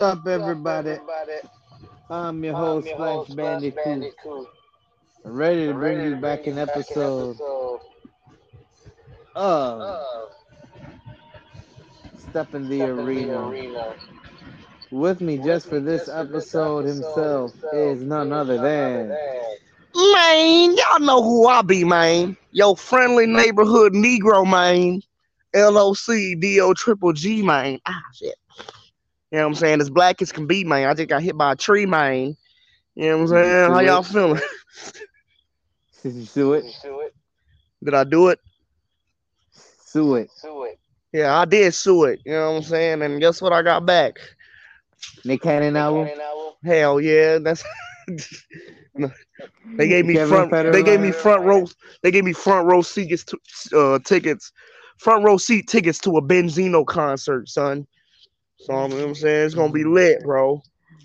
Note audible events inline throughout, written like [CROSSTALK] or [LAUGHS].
What's up, everybody? I'm your host, Splash Bandicoot. I'm ready to bring you back an episode of Step in the Arena. With me just for this episode himself is none other than Man, y'all know who I be, man. Yo, friendly neighborhood Negro, man. LOC, DO triple G, man. Ah, shit. You know what I'm saying? As black as can be, man. I just got hit by a tree, man. You know what I'm saying? How y'all feeling? [LAUGHS] Did you sue it? Did I do it? Sue it. Sue it. Yeah, I did sue it. You know what I'm saying? And guess what I got back? Nick Cannon album. Hell yeah, that's [LAUGHS] they gave me Kevin front. Federline. They gave me front row. They gave me front row seats to uh, tickets, front row seat tickets to a Benzino concert, son. So you know what I'm saying it's gonna be lit, bro.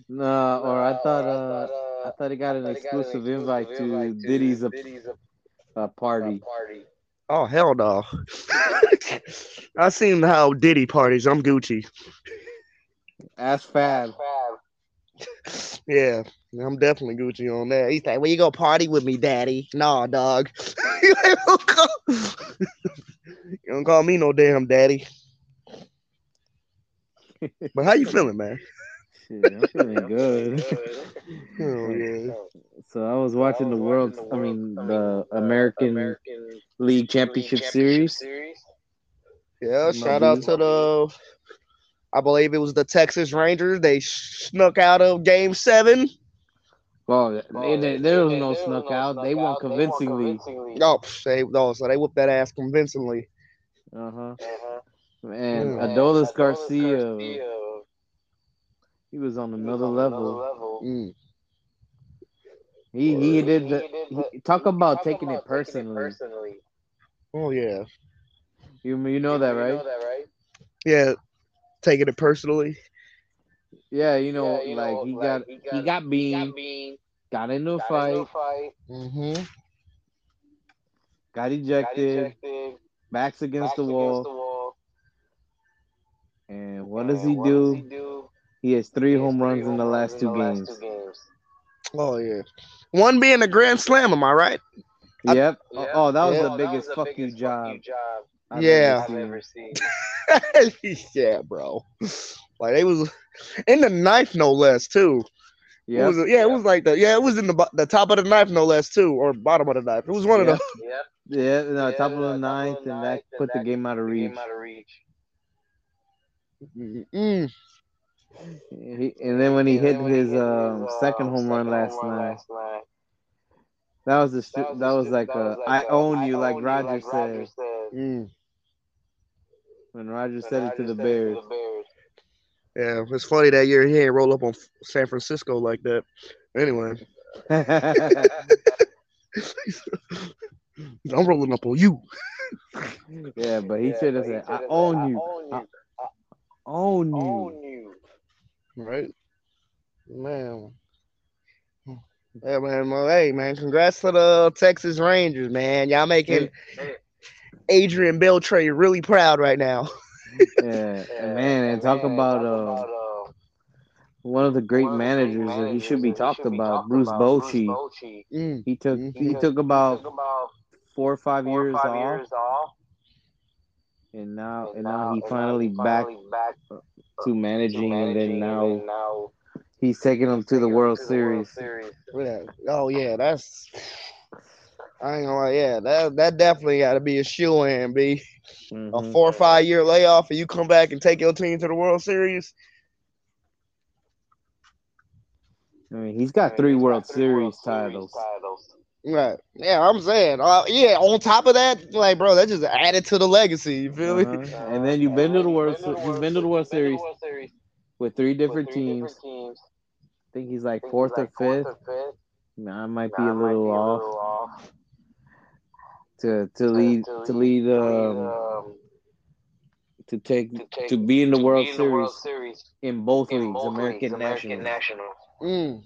Nah, or I thought uh I thought he got an exclusive invite to Diddy's uh, uh, party. Oh hell no! [LAUGHS] I seen how Diddy parties. I'm Gucci. Ask Fab. [LAUGHS] Yeah, I'm definitely Gucci on that. He's like, "Well, you go party with me, daddy?" Nah, dog. [LAUGHS] you don't call- you don't call me no damn daddy. But how you feeling, man? Shit, I'm feeling good. Oh, [LAUGHS] yeah. So I was watching the world. I mean the American League Championship Series. Yeah, shout out to the. I believe it was the Texas Rangers. They snuck out of Game Seven. Well, they, they- there was no snuck out. They won convincingly. Oh, they no, so they whooped that ass convincingly. Uh huh. Mm. And Adolis Garcia, he was on another level. Mm. He he did the he, talk about taking it personally. Oh yeah, You you know that right? yeah. Taking it personally. Yeah, you know, like he got he got beamed, got into a fight, Mm-hmm. got ejected, backs against the wall, and what does he do? He has three home runs in the last two games. Oh yeah. One being a grand slam. Am I right? I- Yep. Oh, oh, that was Yeah. the biggest fuck you job. I've Yeah. ever seen. [LAUGHS] yeah, bro. Like they was in the ninth, no less, too. It Yep. was, yeah, it was like the yeah, it was in the the top of the knife, no less, too, or bottom of the knife. It was one of Yep. the. Yeah, no, top of the ninth, and that put the game out of reach. Mm, He, and then when he hit his um, second home run last night, that was the stu- that was like a I own you, like Roger said. Mm. when Roger said it to the Bears. Yeah, it's funny that year he ain't roll up on San Francisco like that. Anyway, [LAUGHS] [LAUGHS] I'm rolling up on you. yeah, but he should have said, "I own you, I own you." Right, man. Yeah, man. Well, hey, man. Congrats to the Texas Rangers, man. Y'all making Adrian Beltre really proud right now. Yeah, [LAUGHS] and man, and talk about uh, one of the great managers that he should be talked about, Bruce Bochy. Mm. He took he Mhm. took about four or five years off, and now and now he finally back to managing, and then now he's taking them to the World Series. Yeah. Oh yeah, that's. I ain't gonna lie. Yeah, that that definitely got to be a shoe in, B. A Mhm. four or five year layoff, and you come back and take your team to the World Series. I mean, he's got three World Series titles. Right. Yeah, I'm saying. Uh, yeah. On top of that, like, bro, that just added to the legacy. You feel me? Uh-huh. And then you've been to the World. Se- He's been to the World Series with three different teams. I think he's like fourth or fifth. Nah, I might be a little off [LAUGHS] to to lead to lead um to take to be in the World Series in both leagues, American National. Mm.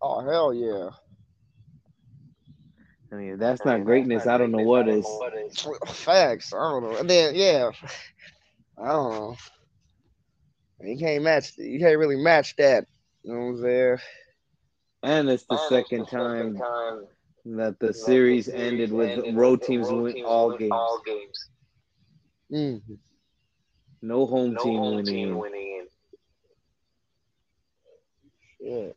Oh hell yeah! I mean, if that's not greatness, I don't know what is. Facts. I don't know. And then yeah, I don't know. You can't match. You can't really match that. You know what I'm saying? And it's the, And second, it's the time second time that the that series the ended series with ended road teams road win all games. All games. Mm. No home No team home winning. team winning in.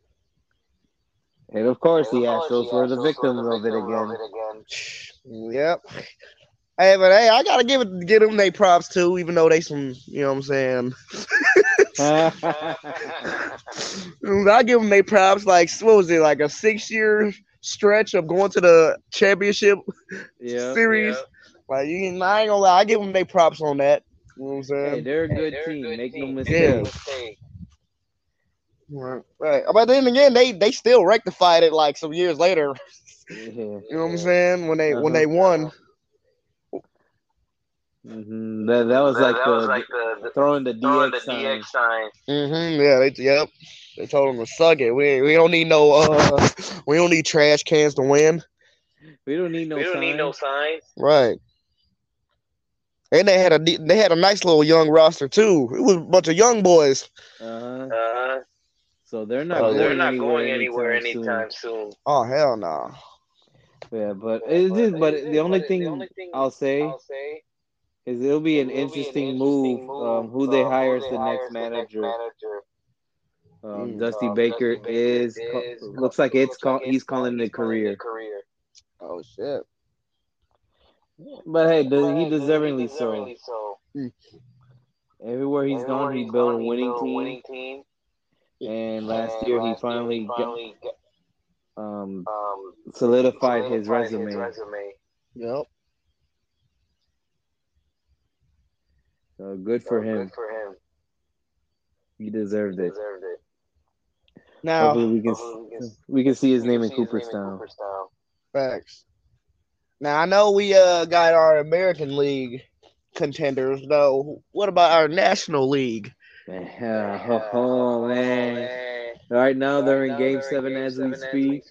Yeah. And of course, the And of course, Astros were the Astros victims the of it victims again. again. Yep. Hey, but hey, I gotta give it give them they props too, even though they some, you know what I'm saying. [LAUGHS] I give them they props. Like what was it, like a six year stretch of going to the championship yeah. series? Like you, I ain't gonna lie, I give them they props on that. You know what I'm Hey, saying? they're a Hey, good they're a team. good Make no mistake. mistake. Right. right. But then again, they they still rectified it like some years later. Yeah. [LAUGHS] You know what I'm saying? When they when Uh-huh. they won. hmm That, that was like that the was like the, the throwing the throwing DX the. DX sign. Mm-hmm. Yeah. They yep. They told them to suck it. We we don't need no uh [LAUGHS] we don't need trash cans to win. We don't need no we don't sign. need no signs. Right. And they had a they had a nice little young roster too. It was a bunch of young boys. uh-huh. Uh, So they're not Oh, going they're not anywhere going anywhere anytime, anytime soon. Oh hell no. soon. Yeah, but it is. But it the only but thing the only thing I'll say I'll say is it'll be an it'll be an interesting move. Um, who they um, hire as they the hire next as the next manager. manager. Um, Mm. Dusty Um, Baker Dusty Baker is, is ca- looks like it's looks call, like he's calling it a career. career. Oh shit. But hey, does, But he hey, deservingly so. so. Everywhere he's Everywhere gone, he's built a winning built team. winning team. And last And year, he last finally, he finally got, got, um, um, solidified, his resume. His resume. Yep. So good for So him. Good for him. He deserved He it. deserved it. Now Hopefully, we can we can- we can see his name can in see his Cooperstown. Cooperstown. facts. Now I know we uh got our American League contenders though. What about our National League? Yeah, oh, oh, man. Right now they're in Game Seven as we speak.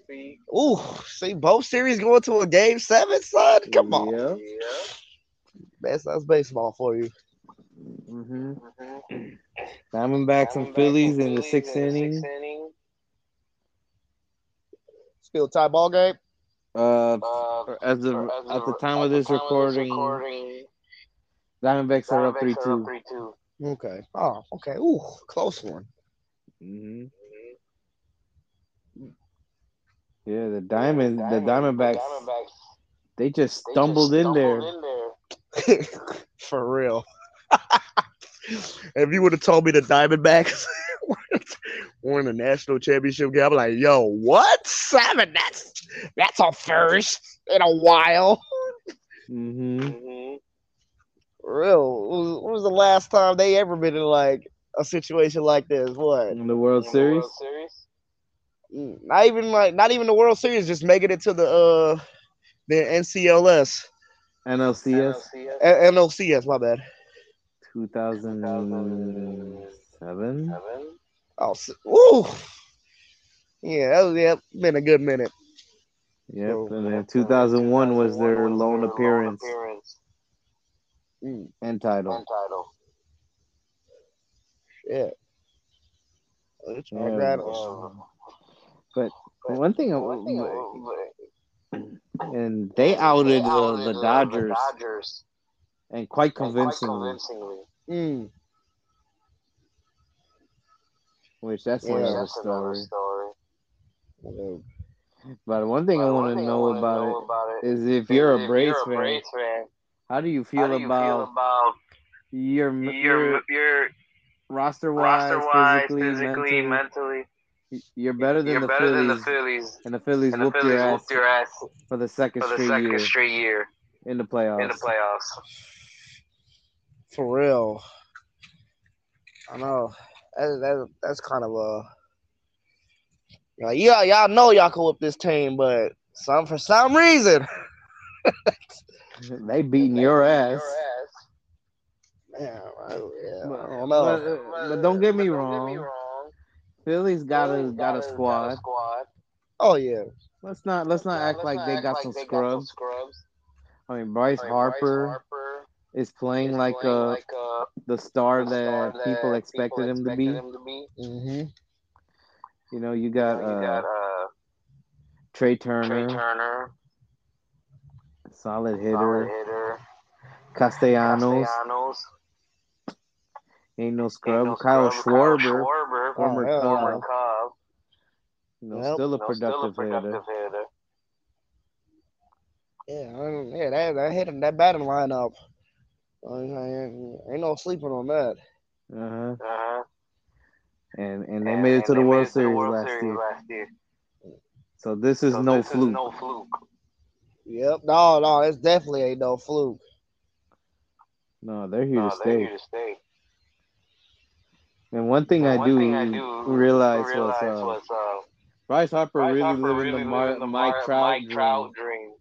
Ooh, see both series going to a game seven, son. Come on. Yep. That's that's baseball for you. hmm Mhm. Diamondbacks and Phillies in the sixth inning. Still tie ball game. Uh, Uh, as of at the time of this recording, Diamondbacks are up three two. Three two. Okay. Oh, okay. Ooh, close one. hmm Yeah, the Diamond, the diamond Diamondbacks, they just stumbled in there. [LAUGHS] For real. [LAUGHS] if you would have told me the Diamondbacks [LAUGHS] won the national championship game, I'm like, yo, what? Seven? That's that's a first in a while. hmm Mhm. For real. When was, was the last time they ever been in like a situation like this? What? In the World In the Series. World Series? Mm, Not even like not even the World Series, just making it to the uh the NCLS. NLCS NLCS? A- NLCS, my bad. 2007. Oh, ooh. Yeah, that was yeah, been a good minute. Yep, and then 2001 was their lone appearance Mm, and title. Yeah. It's Yeah, right. But one thing, One thing, [CLEARS THROAT] and they outed uh, the uh, Dodgers, Dodgers and quite and quite convincingly, convincingly. Mm, which that's Yeah, another That's another story. story. well, But one thing I But want to I know about know it about it is if is you're a if Braves you're a Braves fan, how do you feel do you about feel about your your your your roster wise, physically, physically, mentally? mentally? You're better than You're the better than the Phillies, Phillies, and the Phillies and the whooped Phillies your ass whooped your ass for the second for the straight second year straight year in the playoffs. in the playoffs. for real. I know. That, that, that's kind of a. Like, yeah, y'all know y'all can whip this team, but some for some reason. [LAUGHS] [LAUGHS] They beating your ass. Man, I, yeah, But, I don't but, know. uh, but don't get me But wrong. Don't get me wrong. Philly's got a Philly's got a Got squad. a squad. Oh yeah, Let's not let's not act Let's like not they act got like some they got scrubs. scrubs. I mean, Bryce I mean, Harper Bryce Harper is playing is like playing a like a the star the that star people that expected him to expected be. him to be. Mm-hmm. You know, you You got, you uh, got uh, Trea Trea Turner, Turner, solid solid hitter. hitter. Castellanos, Castellanos, ain't no ain't scrub. no Kyle scrub. Kyle Schwarber, Schwarber, former Oh, former Cub, Cub, you know, Yep. still a no, still a productive hitter. hitter. Yeah, I don't- yeah, that that hit that batting lineup. I ain't, ain't no sleeping on that. Uh-huh. Uh-huh. And and they And, made it to the World made it to the Series World last Series year. last year. So this is so no this fluke. is no fluke. Yep. No, no, it's definitely ain't no fluke. No, they're here No, to they're stay. here to stay. And one thing And I one do thing I do realize was uh, was uh, Bryce Harper Bryce really Harper living really the living Mar- the Mike Mar- Trout Mike dream. Trout dream.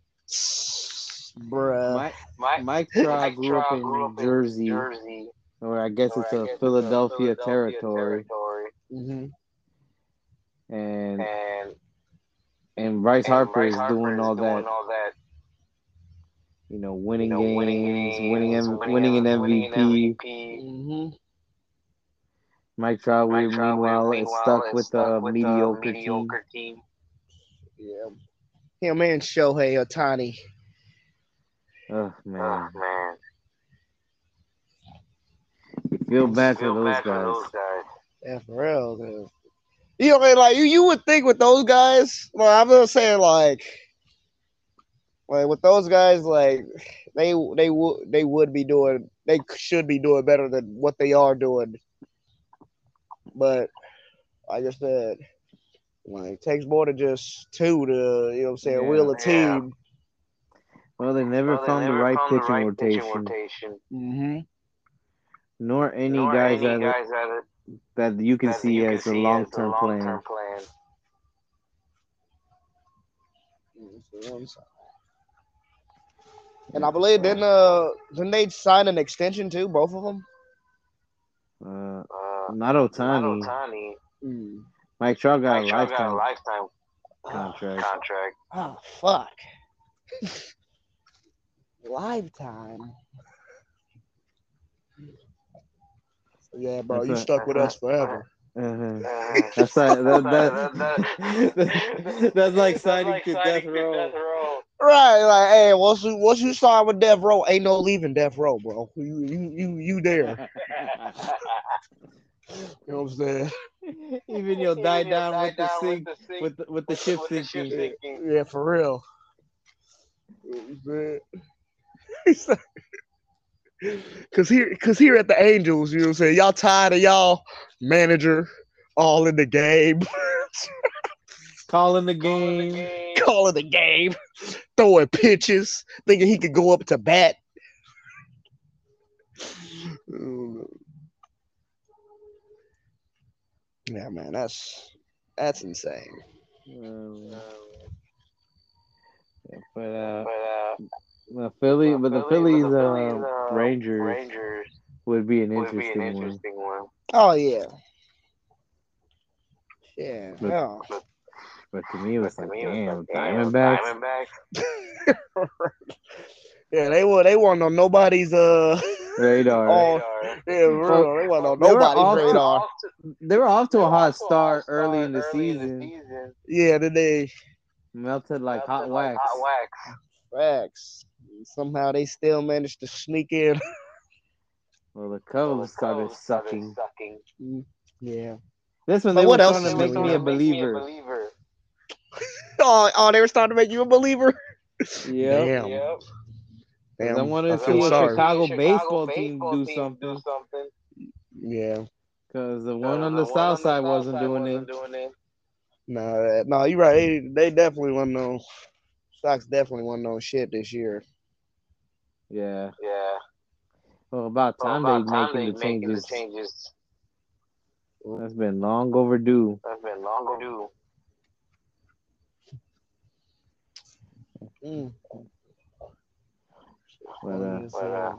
Bruh. Mike, Mike, Mike Trout Mike grew up in grew up in Jersey, Jersey, or I guess or it's I a guess Philadelphia, Philadelphia territory, territory. hmm and And, and Bryce and Harper Bryce is Harper doing is all doing that, all that, you know, you winning know, winning games, games, winning M- winning, winning an winning an MVP. MVP. hmm Mike Trout, Mike we- Trout, meanwhile, is stuck is with stuck a with mediocre, a mediocre team. Yeah. Him and Shohei Ohtani. team. Oh Oh, man, man. you feel bad for Feel those bad for guys. those guys. Yeah, for real. man. You know, man, like you, you would think with those guys. Well, I'm not saying like, like with those guys, like they they would they would be doing they should be doing better than what they are doing. But like I said, like it takes more than just two to you know what I'm saying Yeah. wheel a Yeah. team. Well, they never Well, they found the never right found the pitching right rotation, pitching rotation. Mm-hmm. nor any Nor guys any that guys that, that you can that see you can as a see long as a term long-term plan. plan. And I believe then uh didn't they sign an extension too, both of them? Uh, Uh, not not Ohtani. Ohtani. Mm. Mike Trout got Mike a Trout got a lifetime lifetime contract. contract. Oh fuck. [LAUGHS] Lifetime. Yeah, bro, That's you a- stuck with us forever. Uh-huh. Uh, [LAUGHS] That's like that, that- [LAUGHS] that, that- that's like signing to signing death to row. Death Row. Right, like, hey, once you once you sign with Death Row, ain't no leaving Death Row, bro. You you you you there. [LAUGHS] You know what I'm saying? [LAUGHS] Even you'll die Even you'll down die with the down sink, with the sink, with the, with the with ship with the ship sinking. sinking. Yeah, for real. You know what I'm? [LAUGHS] Cause here, cause here at the Angels, you know what I'm saying? Y'all tired of y'all manager all in the game, Calling the Calling the game. game. calling the game, throwing pitches, thinking he could go up to bat. Yeah, man, that's that's insane. Um, yeah, but uh, but uh, the Philly, but the Phillies, but the uh, Phillies, uh, Rangers Rangers would be an would be an interesting one. interesting one. Oh yeah, yeah, But- yeah. But to me, it was But to like, me, it was like, damn, Diamondbacks. Diamondbacks. [LAUGHS] yeah, they were they weren't on nobody's uh Radar. [LAUGHS] Oh, Radar. yeah, for real. They weren't on They were nobody's off to- radar. They were off to They a hot off to a start hot early in the early season. season. Yeah, then they Melted like hot Melted wax. Hot wax. facts. Somehow they still managed to sneak in. [LAUGHS] Well, the So Cubs the started Cubs sucking. sucking. Yeah. This one, But they what were else trying is to make me a on? believer. believer. [LAUGHS] Oh, oh, they were starting to make you a believer. Yep. Damn. Yep. Damn. I wanted to see a sorry. Chicago See a baseball team do team something. do something. Yeah. Because the one on the south side wasn't side doing wasn't it. doing it. No, no, you're right. They, they definitely won no. Sox definitely won no shit this year. Yeah. Yeah. Well, about Well, time about they time making they the making the changes. changes. That's been long overdue. That's been long overdue. Mm. But uh, But, uh,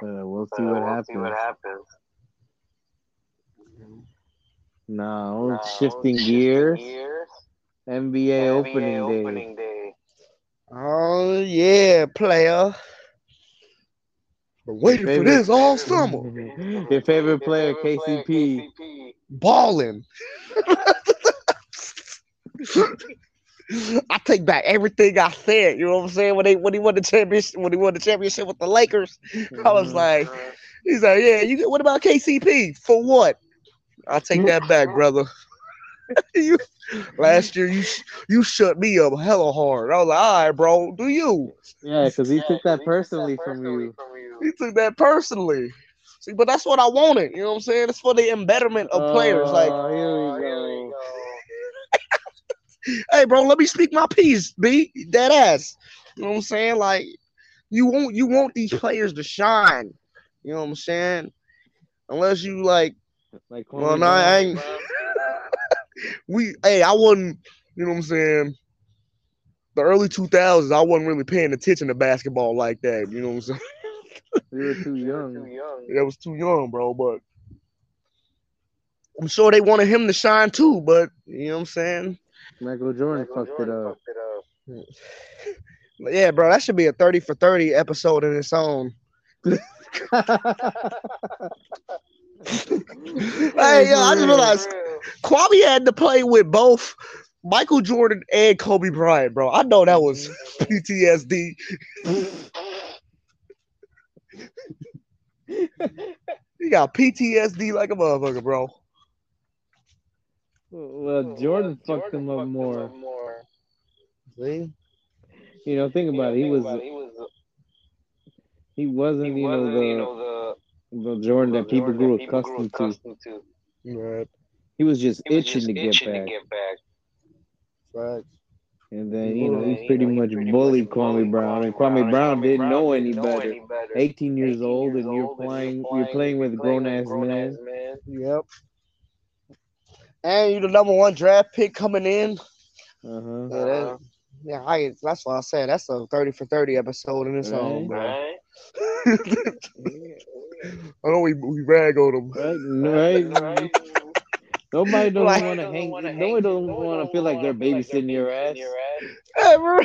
but uh, we'll But, see uh, what we'll happens. See what happens. No, Now, shifting gears. gears. NBA, NBA opening day. opening day. Oh yeah, player. Been waiting for this all summer. [LAUGHS] Your favorite player, KCP. Balling. [LAUGHS] I take back everything I said. You know what I'm saying? When they when he won the championship, when he won the championship with the Lakers, I was Mhm. like, he's like, yeah. You what about KCP? For what? I take that back, brother. [LAUGHS] you last year you you shut me up hella hard. I was like, all right, bro, do you? Yeah, because he took that personally from you. He took that personally. See, but that's what I wanted. You know what I'm saying? It's for the embetterment of players. Like, Oh, here we go. Hey, bro, let me speak my piece, B. Dead ass. You know what I'm saying? Like, you want you want these players to shine. You know what I'm saying? Unless you like, Like, well, Kwame no, I ain't. [LAUGHS] we, hey, I wasn't. You know what I'm saying? The early 2000s, I wasn't really paying attention to basketball like that. You know what I'm saying? [LAUGHS] We were too young. That was too young, bro. But I'm sure they wanted him to shine too. But you know what I'm saying? Michael Jordan fucked it up. But [LAUGHS] yeah, bro, that should be a 30 for 30 episode in its own. [LAUGHS] Hey, yo, I just [LAUGHS] realized Kwame had to play with both Michael Jordan and Kobe Bryant, bro. I know that was mm-hmm. PTSD. He got PTSD like a motherfucker, bro. Well, Jordan fucked him up more. See? You know, think about it. He was he wasn't, you know, the the Jordan that people grew accustomed to. Right. He was just itching to get back. Facts. And then, you know, he pretty much bullied Kwame Brown, and Kwame Brown didn't know any better. 18 years old, and you're playing, you're playing with grown ass men. Yep. And you the number one draft pick coming in. Uh huh. Yeah, that, yeah, I, that's what I said that's a 30 for 30 episode in its own, bro. I know [LAUGHS] we, we rag on him. Right, right. Nobody doesn't Like- want to hang. Nobody doesn't want to feel like they're babysitting your ass. Hey, [LAUGHS] bro.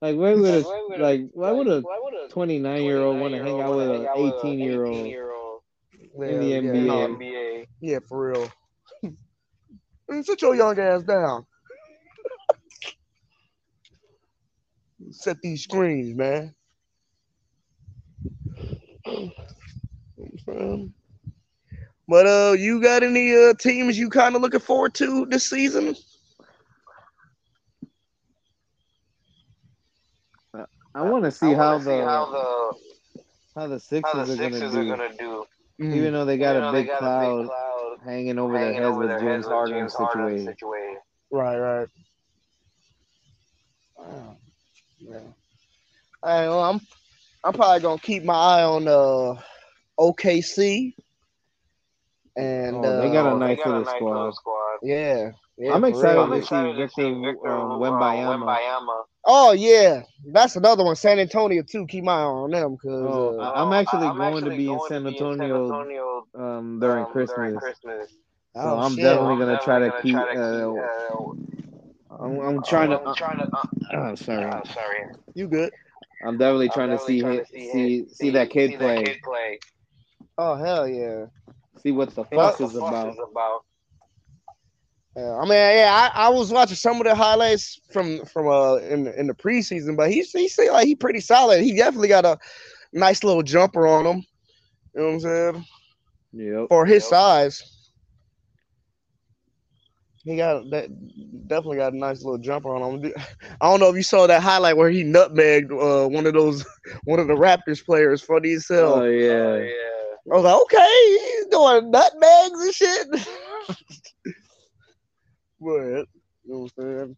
Like, why would a like why would a 29 year old want to hang out with an 18 year old? In the Yeah, NBA. Yeah, yeah, for real. Man, [LAUGHS] Sit your young ass down. [LAUGHS] Set these screens, man. But uh, you got any uh teams you kind of looking forward to this season? I want to see how the how the Sixers are gonna do, do. Mm. even though they got Even a though they big got cloud cloud hanging over their heads over with their James heads with Harden James Harden situated. situated. Right, right. Wow. Yeah. Hey, well, I'm I'm probably gonna keep my eye on uh OKC. And Oh, they got a uh, nice got little nice squad. little squad. yeah, yeah, I'm excited. I'm to excited see to Victor, see Victor um, um, Wembanyama. Wembanyama. Oh yeah, that's another one. San Antonio too. Keep my eye on them because Oh, uh, I- I'm actually I'm going to actually be in going San to be in Antonio, Antonio, um, during um, Christmas. Christmas. So oh, I'm shit. definitely I'm gonna try to keep. gonna try to Uh, I'm, I'm trying to. I'm trying to. Uh, oh, sorry. uh, sorry. you good. I'm definitely I'm trying to see trying him, to see see him- see that kid see play, That kid play. Oh hell yeah. see what the What fuss What is the fuss about. is about. Yeah, I mean, yeah, I, I was watching some of the highlights from from uh in the- in the preseason, but he's he seemed like he pretty solid. He definitely got a nice little jumper on him. You know what I'm saying? Yeah. For his Yep. size, he got that definitely got a nice little jumper on him. [LAUGHS] I don't know if you saw that highlight where he nutmegged uh, one of those [LAUGHS] one of the Raptors players for these Oh yeah. Oh, yeah. I was like, okay, he's doing nutmegs and shit. [LAUGHS] but you know what I'm saying?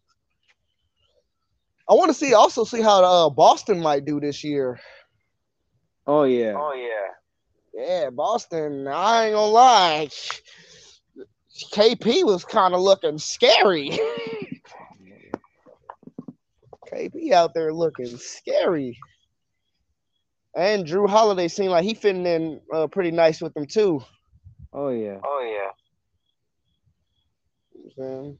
I want to see also see how uh, Boston might do this year. Oh yeah. Oh yeah. Yeah, Boston. I ain't gonna lie. KP was kind of looking scary. [LAUGHS] KP out there looking scary. And Jrue Holiday seemed like he fitting in uh, pretty nice with them too. Oh yeah. Oh yeah. You know what I'm saying?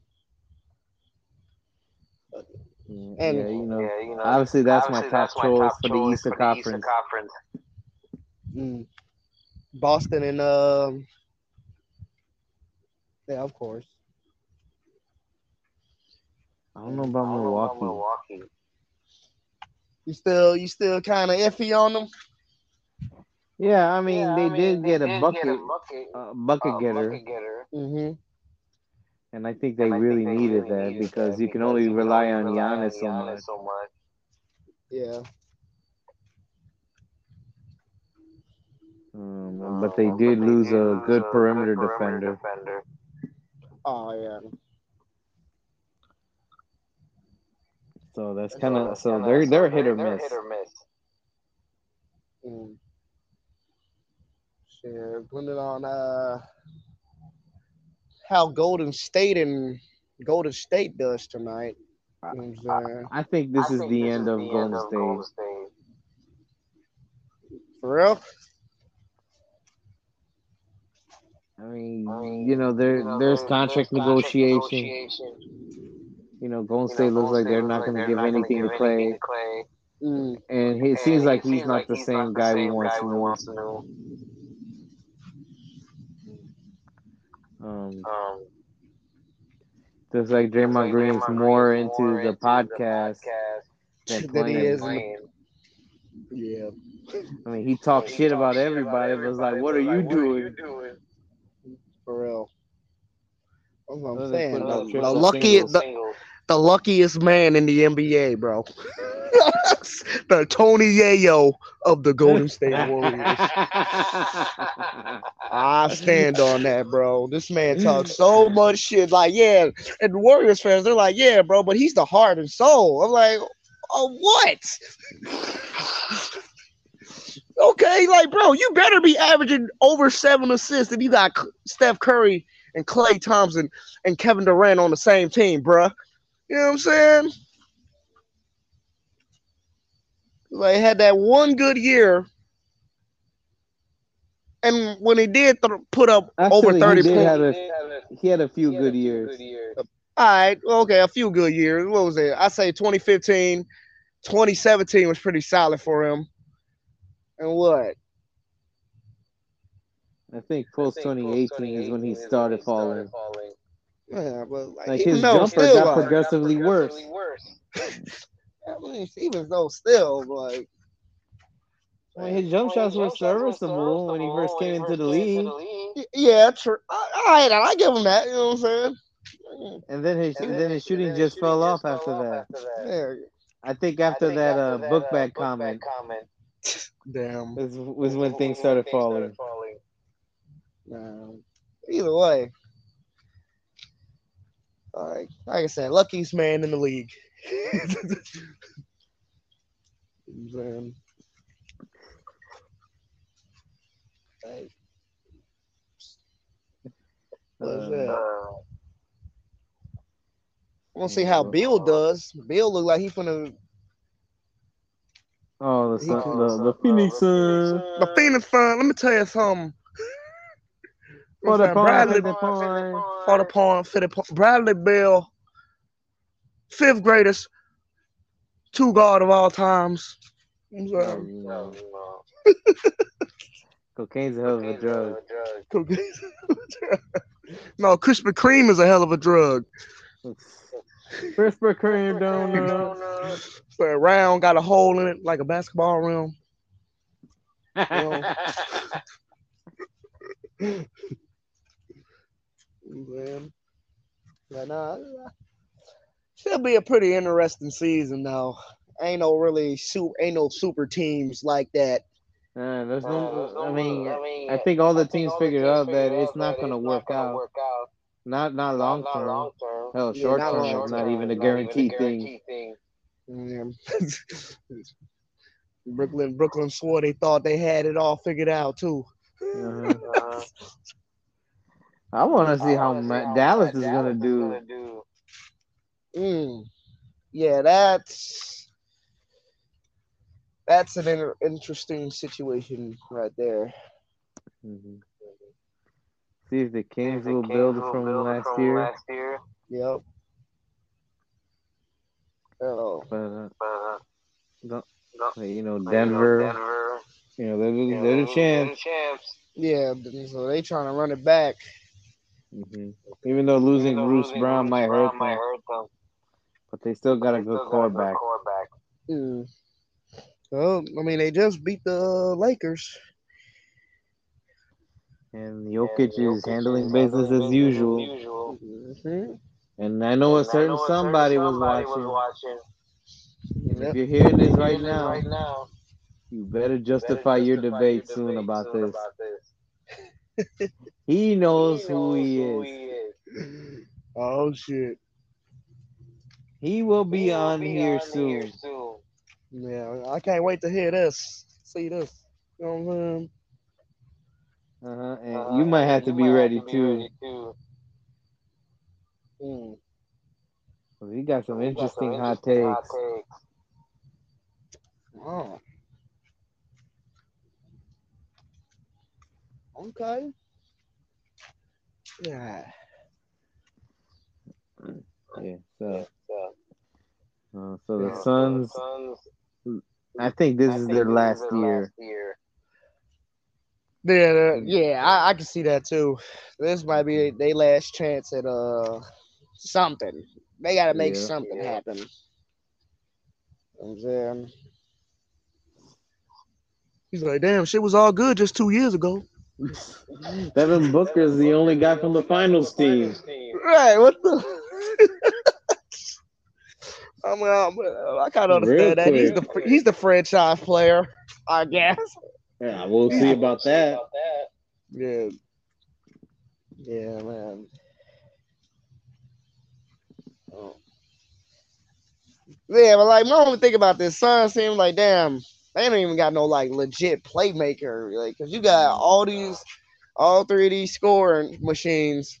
Yeah, And- yeah, you know, yeah, you know, obviously that's my top that's my choice top for the choice Eastern for the Eastern Conference. Conference. Mm. Boston and um, yeah, of course. I don't know about don't know about Milwaukee. Milwaukee. You still, you still kind of iffy on them. Yeah, I mean Yeah, they I mean, did get a did bucket, bucket, uh, bucket uh, getter, bucket getter. Mm-hmm. And I think they and I think really they needed really that needed because that you can only you rely on rely Giannis so Giannis much. so much. Yeah. Um, Um, but they did lose a lose good a perimeter good defender. defender. Oh yeah. So that's kind of that's so kinda- they're so they're hit or they're miss. Hit or miss. Mm. Shit, put it on uh how Golden State and Golden State does tonight. You know I'm saying? I think this I is think the this end is of the Golden end of State. Golden State. For real? I mean, I mean, you know, there You know, there's there- contract there's negotiation. negotiation. You know, Golden You State know, looks Golden like State they're not like going to they're give not gonna anything to give Klay, anything to Klay. Mm. and it And seems like it he's seems not like the he's same not the guy we same once guy we once knew. Um, Um, just like Draymond like Green is Draymond more Green's into more the into podcast Than than he is the- Yeah. I mean, he talks He shit talks about shit everybody, but it's like, what are it's you like, what are doing? you doing? For real. That's what I'm saying. putting The, up the triple luckiest, the, luckiest man in the NBA, bro. [LAUGHS] the Tony Yayo of the Golden State Warriors. I stand on that, bro. This man talks so much shit. Like, yeah, and Warriors fans, they're like, yeah, bro, but he's the heart and soul. I'm like, oh, what? [LAUGHS] okay, like, bro, you better be averaging over seven assists if you got Steph Curry and Klay Thompson and Kevin Durant on the same team, bruh. You know what I'm saying? Like, he had that one good year. And when he did th- put up over 30 he points, have He a did have a- he had a few he had a good few years. good years. All right, okay, a few good years. What was it? I say 2015, 2017 was pretty solid for him. And what? I think post 2018 is when he started falling. falling. Yeah, but like, Like his though jumper still, got like, progressively worse. [LAUGHS] I mean, even though still, like, I mean, his jump shots were serviceable when he first came into the league, yeah, true. All right, I give him that. You know what I'm saying? and then his and then his shooting just fell off after that. Yeah, I think after that uh, book bag comment comment, damn. was was when things started falling. Um, either way, like, like I said, luckiest man in the league. [LAUGHS] Man. Like, what's Uh, that? I want to see how Beal does. Beal look like he finna Oh, the He sun, the, the Phoenix uh, Sun. the Phoenix Fun. Let me tell you something. For the Bradley, Bradley Pond. fought upon, fit upon Bradley Beal, fifth greatest two guard of all times. I'm sorry. you No, know, no. [LAUGHS] cocaine's a hell of a drug. [LAUGHS] no, Krispy Kreme is a hell of a drug. Krispy Kreme donut. So a round got a hole in it like a basketball rim. [LAUGHS] Man. Yeah, nah, should be a pretty interesting season though. Ain't no really super, ain't no super teams like that. Uh, there's Uh, no. there's no- I mean, I think all the teams figured out that it's not going to work out. Not not long Not term. long term. Hell, Yeah, short not term long is not even a guarantee thing. thing. Yeah. [LAUGHS] Brooklyn, Brooklyn swore they thought they had it all figured out too. Uh-huh. [LAUGHS] I want to see how wanna Ma- Dallas is going to Dallas do. gonna do. Mm. Yeah, that's that's an inter- interesting situation right there. Mhm. See if the Kings The will Kings build will from build last from year. Last year. Yep. Oh, But uh, Uh, don't, No. you know, Denver, Denver. you know, they're, the- they're the they're champs. champs. yeah. So they trying to run it back. Hmm Even though losing Even though Bruce losing Brown Bruce might Brown hurt might them, hurt them. but they still got a They good still got a good quarterback. quarterback. Mm. Well, I mean, they just beat the Lakers. And And Jokic is Jokic handling is business handling as usual. usual. Mhm. And I know a And I certain know a certain somebody was somebody watching. watching. And Yep. if you're hearing this right now, right now, you better better justify your debate your soon debate about soon this. about this. [LAUGHS] He knows He who he who is. he is. Oh shit. He will be He will on be here on soon. here soon. Yeah, I can't wait to hear this. See this. You know what I'm saying? Uh-huh. And Uh, you might have and to be might ready have to be too. ready too. Mm. 'cause He got some We got interesting some hot interesting hot takes. takes. Oh. Okay. Yeah. Yeah. So, So, uh, so the Yeah. Suns, Suns, I think this I is think their this last their year. last year. Yeah, yeah, I, I can see that too. This might be their last chance at uh something. They gotta make Yeah. something Yeah. happen. You know what I'm saying? He's like, damn, shit was all good just two years ago. Devin [LAUGHS] is the only guy from the finals team. Right, what the [LAUGHS] I'm, I'm, I kind of Real understand that. He's the he's the franchise player, I guess. Yeah, we'll see about that. Yeah. Yeah, man. Oh. Yeah, but like my only thing about this Suns seems like damn, they don't even got no like legit playmaker. Like, cause you got all these, all three of these scoring machines,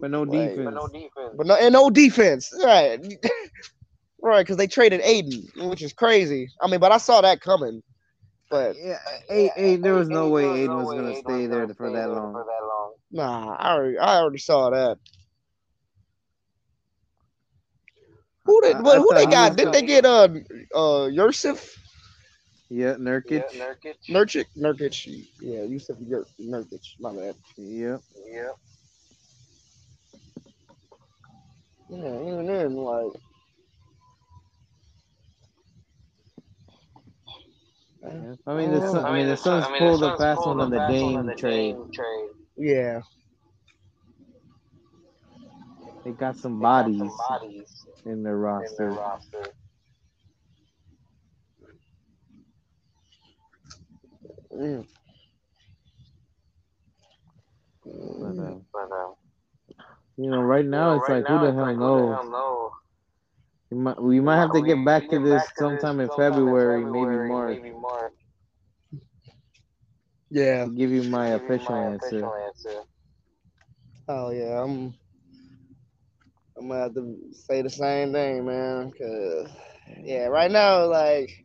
But no Like, defense. But no defense. but no and no defense. Right. right, because they traded Ayton, which is crazy. I mean, but I saw that coming. But yeah, eight, eight, there was no Ayton- way there was Ayton no was way gonna Ayton stay was there gonna for stay that there long. For that long. nah, I already, I already saw that. Who did? I- I who they got? Did they get uh uh Jusuf Yeah, Nurkic. Yeah, Nurkic. Nurkic Nurkic? Yeah, Jusuf Yur- Nurkic. My bad. Yep. Yeah. Yeah, even then, like. Yeah. I mean, the Sun, I mean, the Sun- Suns I mean, pulled the a Suns fast pulled one on the fast one on Dame the trade. Dame trade. Yeah, They got some They got bodies some bodies in their in their roster. Mm. But, uh, But uh, you know, right now you know, it's right like who the hell like, knows? Hell knows? We might, we might have to We- get back to get this back to sometime in sometime February, maybe February, March. Maybe March. yeah. to give you my Give official my answer. official answer. Oh yeah, I'm. I'm gonna have to say the same thing, man. Cause yeah, right now, like,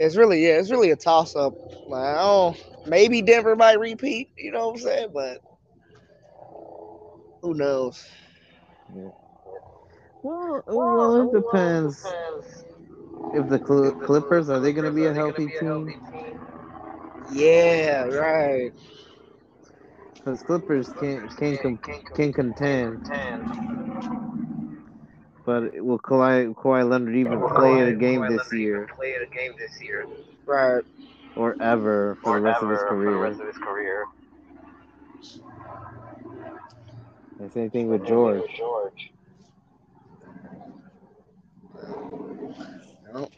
it's really yeah, it's really a toss up. Like, I don't. Maybe Denver might repeat. You know what I'm saying? But who knows? Well, well, it depends. If the Cl- Clippers are they going to be a healthy team? Yeah, right. Because Clippers can can can contend, but will Kawhi, Kawhi Leonard even play a game this year Play a game this year. Right. or ever for the rest of his Forever For the career? rest of his career. The same thing with George. George. Nope.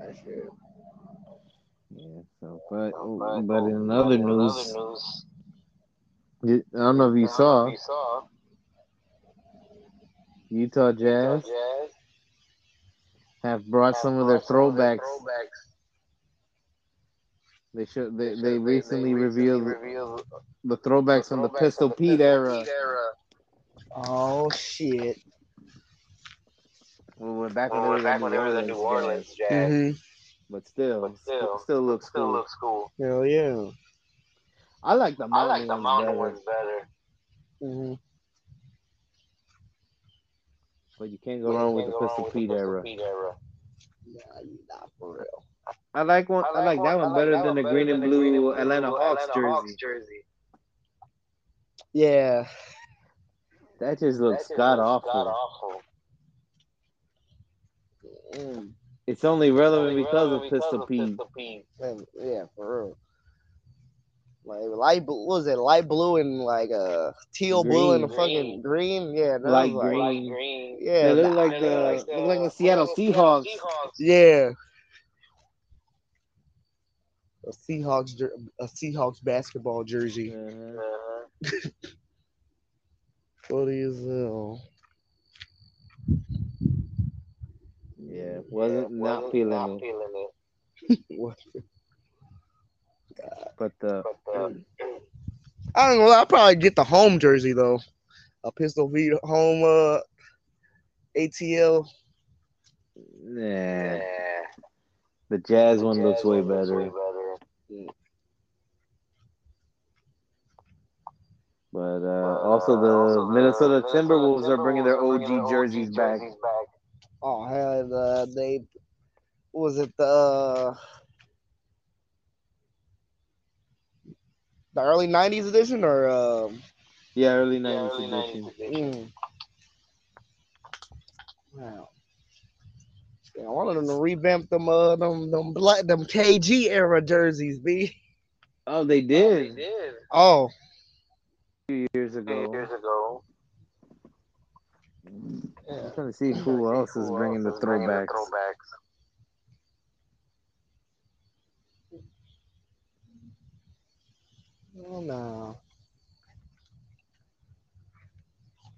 That's it. Yeah. So, but But, but in other news, news, I don't know if you I don't saw if you saw Utah Jazz Jazz have brought have some of their brought some of their throwbacks. throwbacks. They should they, They- they recently revealed revealed the throwbacks from the throwbacks Pistol from the Pete Pistol era. Pete era. Oh shit. We're back when When we were were back the when New they were the Orleans New Orleans Jazz. Jazz. Mm-hmm. But still, But still, still looks still cool. looks cool. Hell yeah. I like the I like the ones mountain better. ones better. Mm-hmm. But you can't go wrong with the Pistol Pete era. Nah, you not for real. I like one. I like that one better than the green and blue Atlanta Hawks jersey. Yeah. [LAUGHS] That just looks god awful. Mm, It's only relevant because of Pistol Pete. yeah, for real. Like light blue, what was it light blue and like uh teal blue and a Green. fucking green? Yeah, that Light was like, green. Yeah, They look nah, like the look like the Seattle Seahawks. yeah. A Seahawks, a Seahawks basketball jersey. Uh-huh. Funny as hell. Yeah, wasn't not feeling it. [LAUGHS] [LAUGHS] What? But the I don't know. I'll probably get the home jersey though. A pistol V home uh ATL. nah, the Jazz one looks way better. But uh, also the Minnesota Timberwolves are bringing their OG jerseys back. Oh hell, uh, they was it the uh, the early '90s edition or um, Yeah, early '90s edition. mm. wow. Yeah, I wanted them to revamp them uh them them black them KG era jerseys, b. Oh, they did Oh, a few years ago. Years ago. yeah. I'm trying to see who else is bringing the throwbacks. Oh no.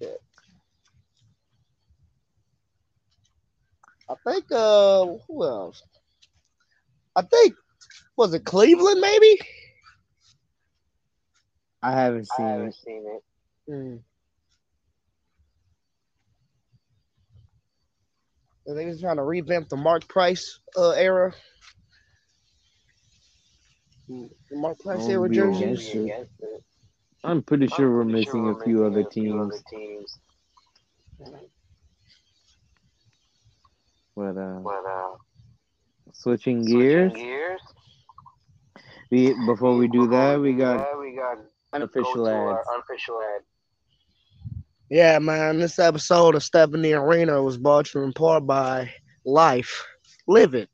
Shit. I think uh who else? I think was it Cleveland maybe? I haven't seen I seen haven't it. seen it. Hmm. I think he's trying to revamp the Mark Price uh, era. The Mark Price Don't era jerseys. against it. Against it. I'm pretty sure we're I'm pretty missing sure a few other missing a few teams. other teams. But uh, But uh, switching switching gears, gears. we before we do that, we got that, we got unofficial go to unofficial ad. Yeah, man. This episode of Stephanie Arena was brought to you in part by Life. Live it.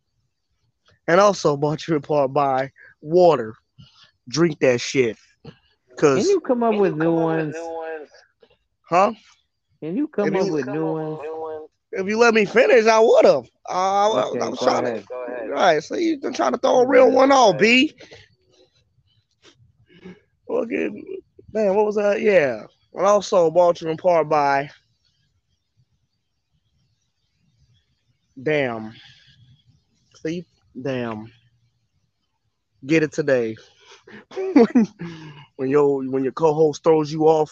And also brought to you in part by water. Drink that shit. Can Cause you come up Can with you new come up ones? New ones. huh? Can you come Can up you with Come new up ones? New ones. If you let me finish, I would have. Uh, I- Okay, I was go trying ahead. Go to. ahead. Right, so you been trying to throw a real one off, B. Okay, man, what was that? Yeah. And also brought to in part by Damn. See? Damn. Get it today. [LAUGHS] when when your when your co-host throws you off,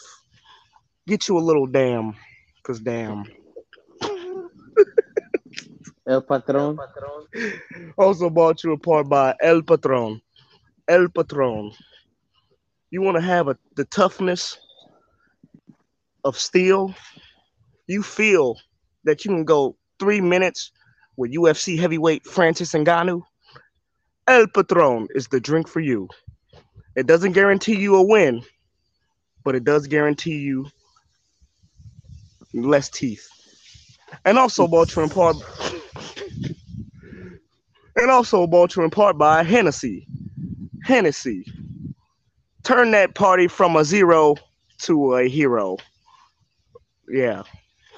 get you a little damn. Cause damn. [LAUGHS] El Patron. Patron. Also brought you a part by El Patron. El Patron. You want to have a, the toughness of steel? You feel that you can go three minutes with UFC heavyweight Francis Ngannou? El Patron is the drink for you. It doesn't guarantee you a win, but it does guarantee you less teeth. And also brought you in part and also brought you in part by Hennessy. Hennessy. Turn that party from a zero to a hero. Yeah.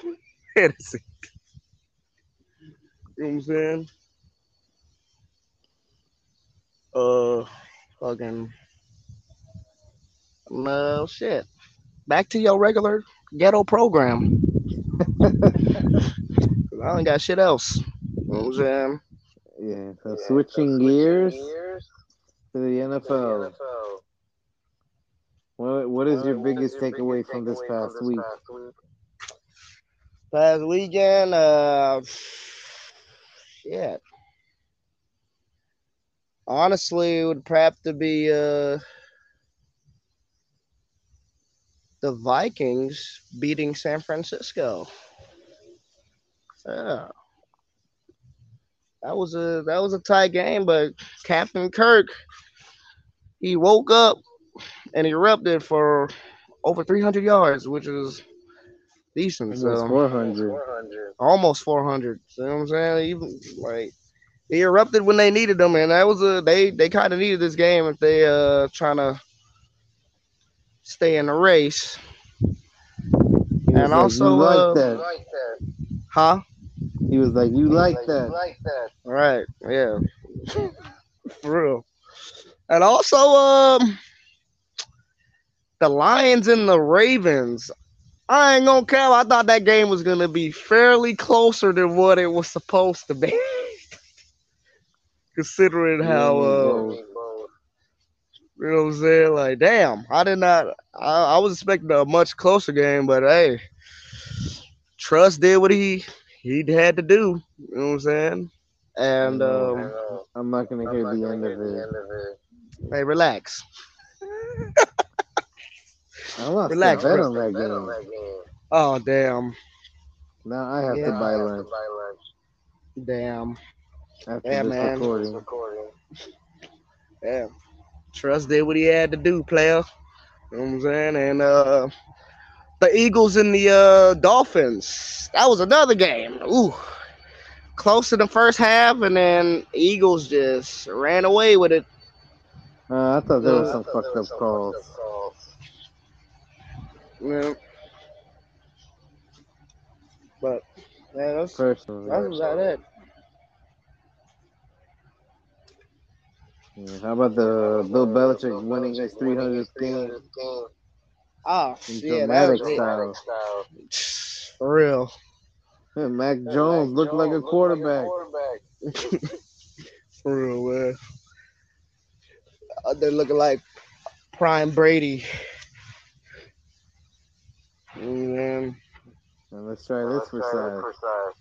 [LAUGHS] Hennessy. You know what I'm saying? Uh, fucking. No shit. Back to your regular ghetto program. [LAUGHS] I don't got shit else. You know what I'm saying? Yeah. So Yeah, switching so gears gears to the to the NFL. NFL. What What is your What is biggest your takeaway biggest from this takeaway past this week? past week? Past weekend, uh, shit. Honestly, it would have to be uh the Vikings beating San Francisco. Yeah. That was a that was a tight game, but Captain Kirk, he woke up and erupted for over 300 yards, which is decent. Was So 400. 400. almost 400. You know what I'm saying? Even like he erupted when they needed them, and that was a they they kind of needed this game if they uh trying to stay in the race. And like, also, you like uh, that. like that. Huh? He was like, you like You that. like that. Right. Yeah. [LAUGHS] For real. And also, um, the Lions and the Ravens. I ain't gonna care. I thought that game was gonna be fairly closer than what it was supposed to be. [LAUGHS] Considering how, uh, you know what I'm saying? Like, damn, I did not. I, I was expecting a much closer game, but hey, Trust did what he he had to do. You know what I'm saying? And um, Uh, I'm not gonna I'm hear the end of the it. end of it. hey, relax. [LAUGHS] I lost Relax, bet on that game. Oh damn, Now I have Yeah. to Now buy I have to lunch buy lunch. damn, after Yeah, this man. This recording. recording. damn. Trust did what he had to do, player. You know what I'm saying? And uh, the Eagles and the uh Dolphins. That was another game. Ooh, close in the first half, and then Eagles just ran away with it. Uh, I thought there was Uh, some I thought fucked there up was some calls. fucked up calls. Yeah. But yeah, that's Personally, that's about it. Yeah, how about the Bill Belichick winning his 300th game? Oh, In yeah, dramatic that style. style. For real. Yeah, Mac Yeah, Jones Mac looked like a Jones looked quarterback. quarterback. [LAUGHS] For real, man. Uh, They're looking like prime Brady. Man, And let's try this for size. for size.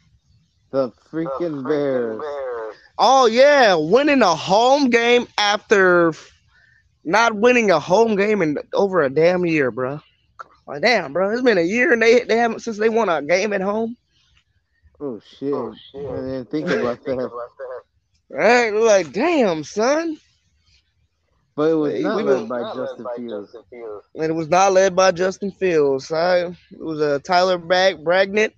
The The freaking freaking Bears. Bears. Oh yeah, winning a home game after not winning a home game in over a damn year, bro. Like damn, bro, it's been a year and they they haven't since they won a game at home. Oh shit! Oh, I shit. didn't think about that. Right? Like, damn, son. But it was Hey, not we led been- by Not led Justin by Fields. Justin Fields. And it was not led by Justin Fields. I, it was a uh, Tyler Bag Bragnett.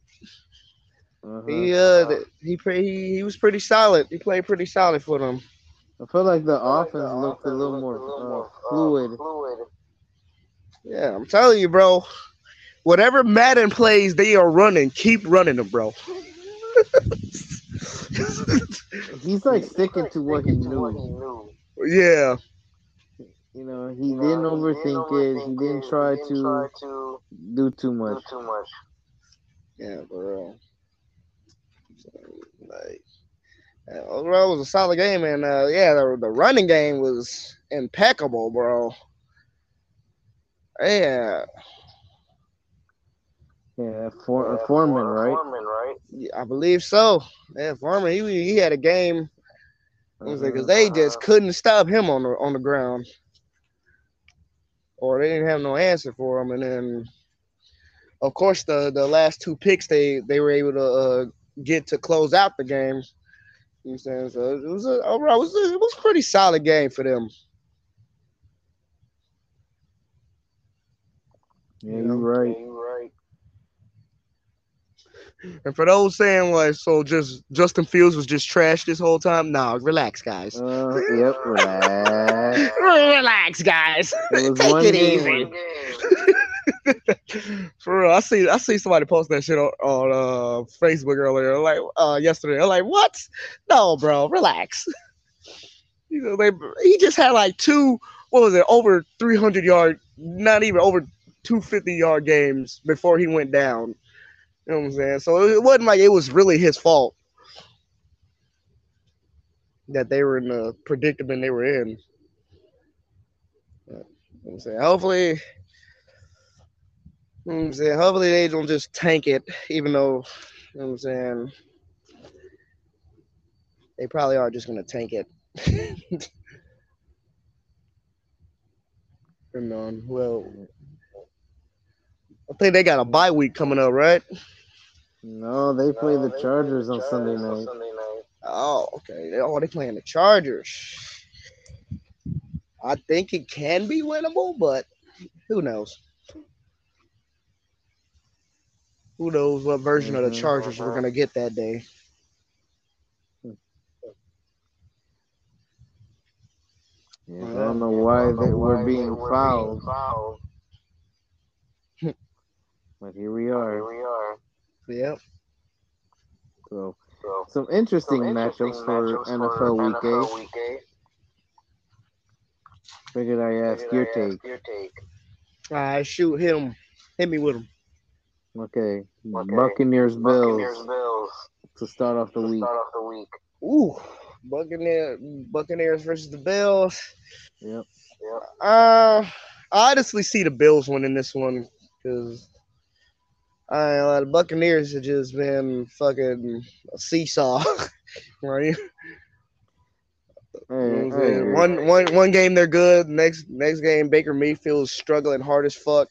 Uh-huh. He uh he pre- he he was pretty solid. He played pretty solid for them. I felt like the I feel like offense the looked a offense little looked more, a little uh, more, uh, fluid. fluid. Yeah, I'm telling you, bro. Whatever Madden plays, they are running. Keep running them, bro. [LAUGHS] He's like sticking to what he Sticking to what he knew. knew. yeah, You know, he You didn't overthink it. He didn't try He didn't to try to do too do much. too much. yeah, bro. So, like, uh, overall, it was a solid game, and uh, yeah, the, the running game was impeccable, bro. Yeah, Yeah, for, Yeah, Foreman, For- right? Foreman, right? yeah, I believe so. Yeah, Foreman, he he had a game because Uh-huh. they just Uh-huh. couldn't stop him on the on the ground, or they didn't have no answer for him. And then, of course, the the last two picks they they were able to uh, get to close out the games. You know what I'm saying? So it was a overall it was a, it was a pretty solid game for them. Yeah, you you're right. Yeah, you right. And for those saying like, so just Justin Fields was just trash this whole time. Nah, relax, guys. Uh, yep, relax. [LAUGHS] relax, guys. It Take it easy. [LAUGHS] For real, I see I see somebody post that shit on, on uh, Facebook earlier, like uh, yesterday. I'm like, what? No, bro, relax. [LAUGHS] you know, they he just had like two, what was it, over 300 yard, not even over 250 yard games before he went down. You know what I'm saying? So it wasn't like it was really his fault that they were in the predicament they were in. But, you know I'm saying? Hopefully, you know I'm saying? Hopefully they don't just tank it, even though, you know what I'm saying? They probably are just gonna tank it. [LAUGHS] and well, I think they got a bye week coming up, right? No, they play the Chargers on Sunday night. Oh, okay. They oh, they playing the Chargers. I think it can be winnable, but who knows? Who knows what version of the Mhm. Chargers we're gonna get that day? Yeah, I don't know why they were being fouled, [LAUGHS] but here we are. Here we are. Yep. So, some interesting matchups for NFL Week 8. Figured I ask your take. All right, shoot him. Hit me with him. Okay, Buccaneers Bills to start off the week. Ooh, Buccaneers, Buccaneers versus the Bills. Yep. Uh, I honestly see the Bills winning this one because uh, the Buccaneers have just been fucking a seesaw, [LAUGHS] right? Hey, You know what I'm I saying? agree. one one one game they're good. Next next game Baker Mayfield's struggling hard as fuck.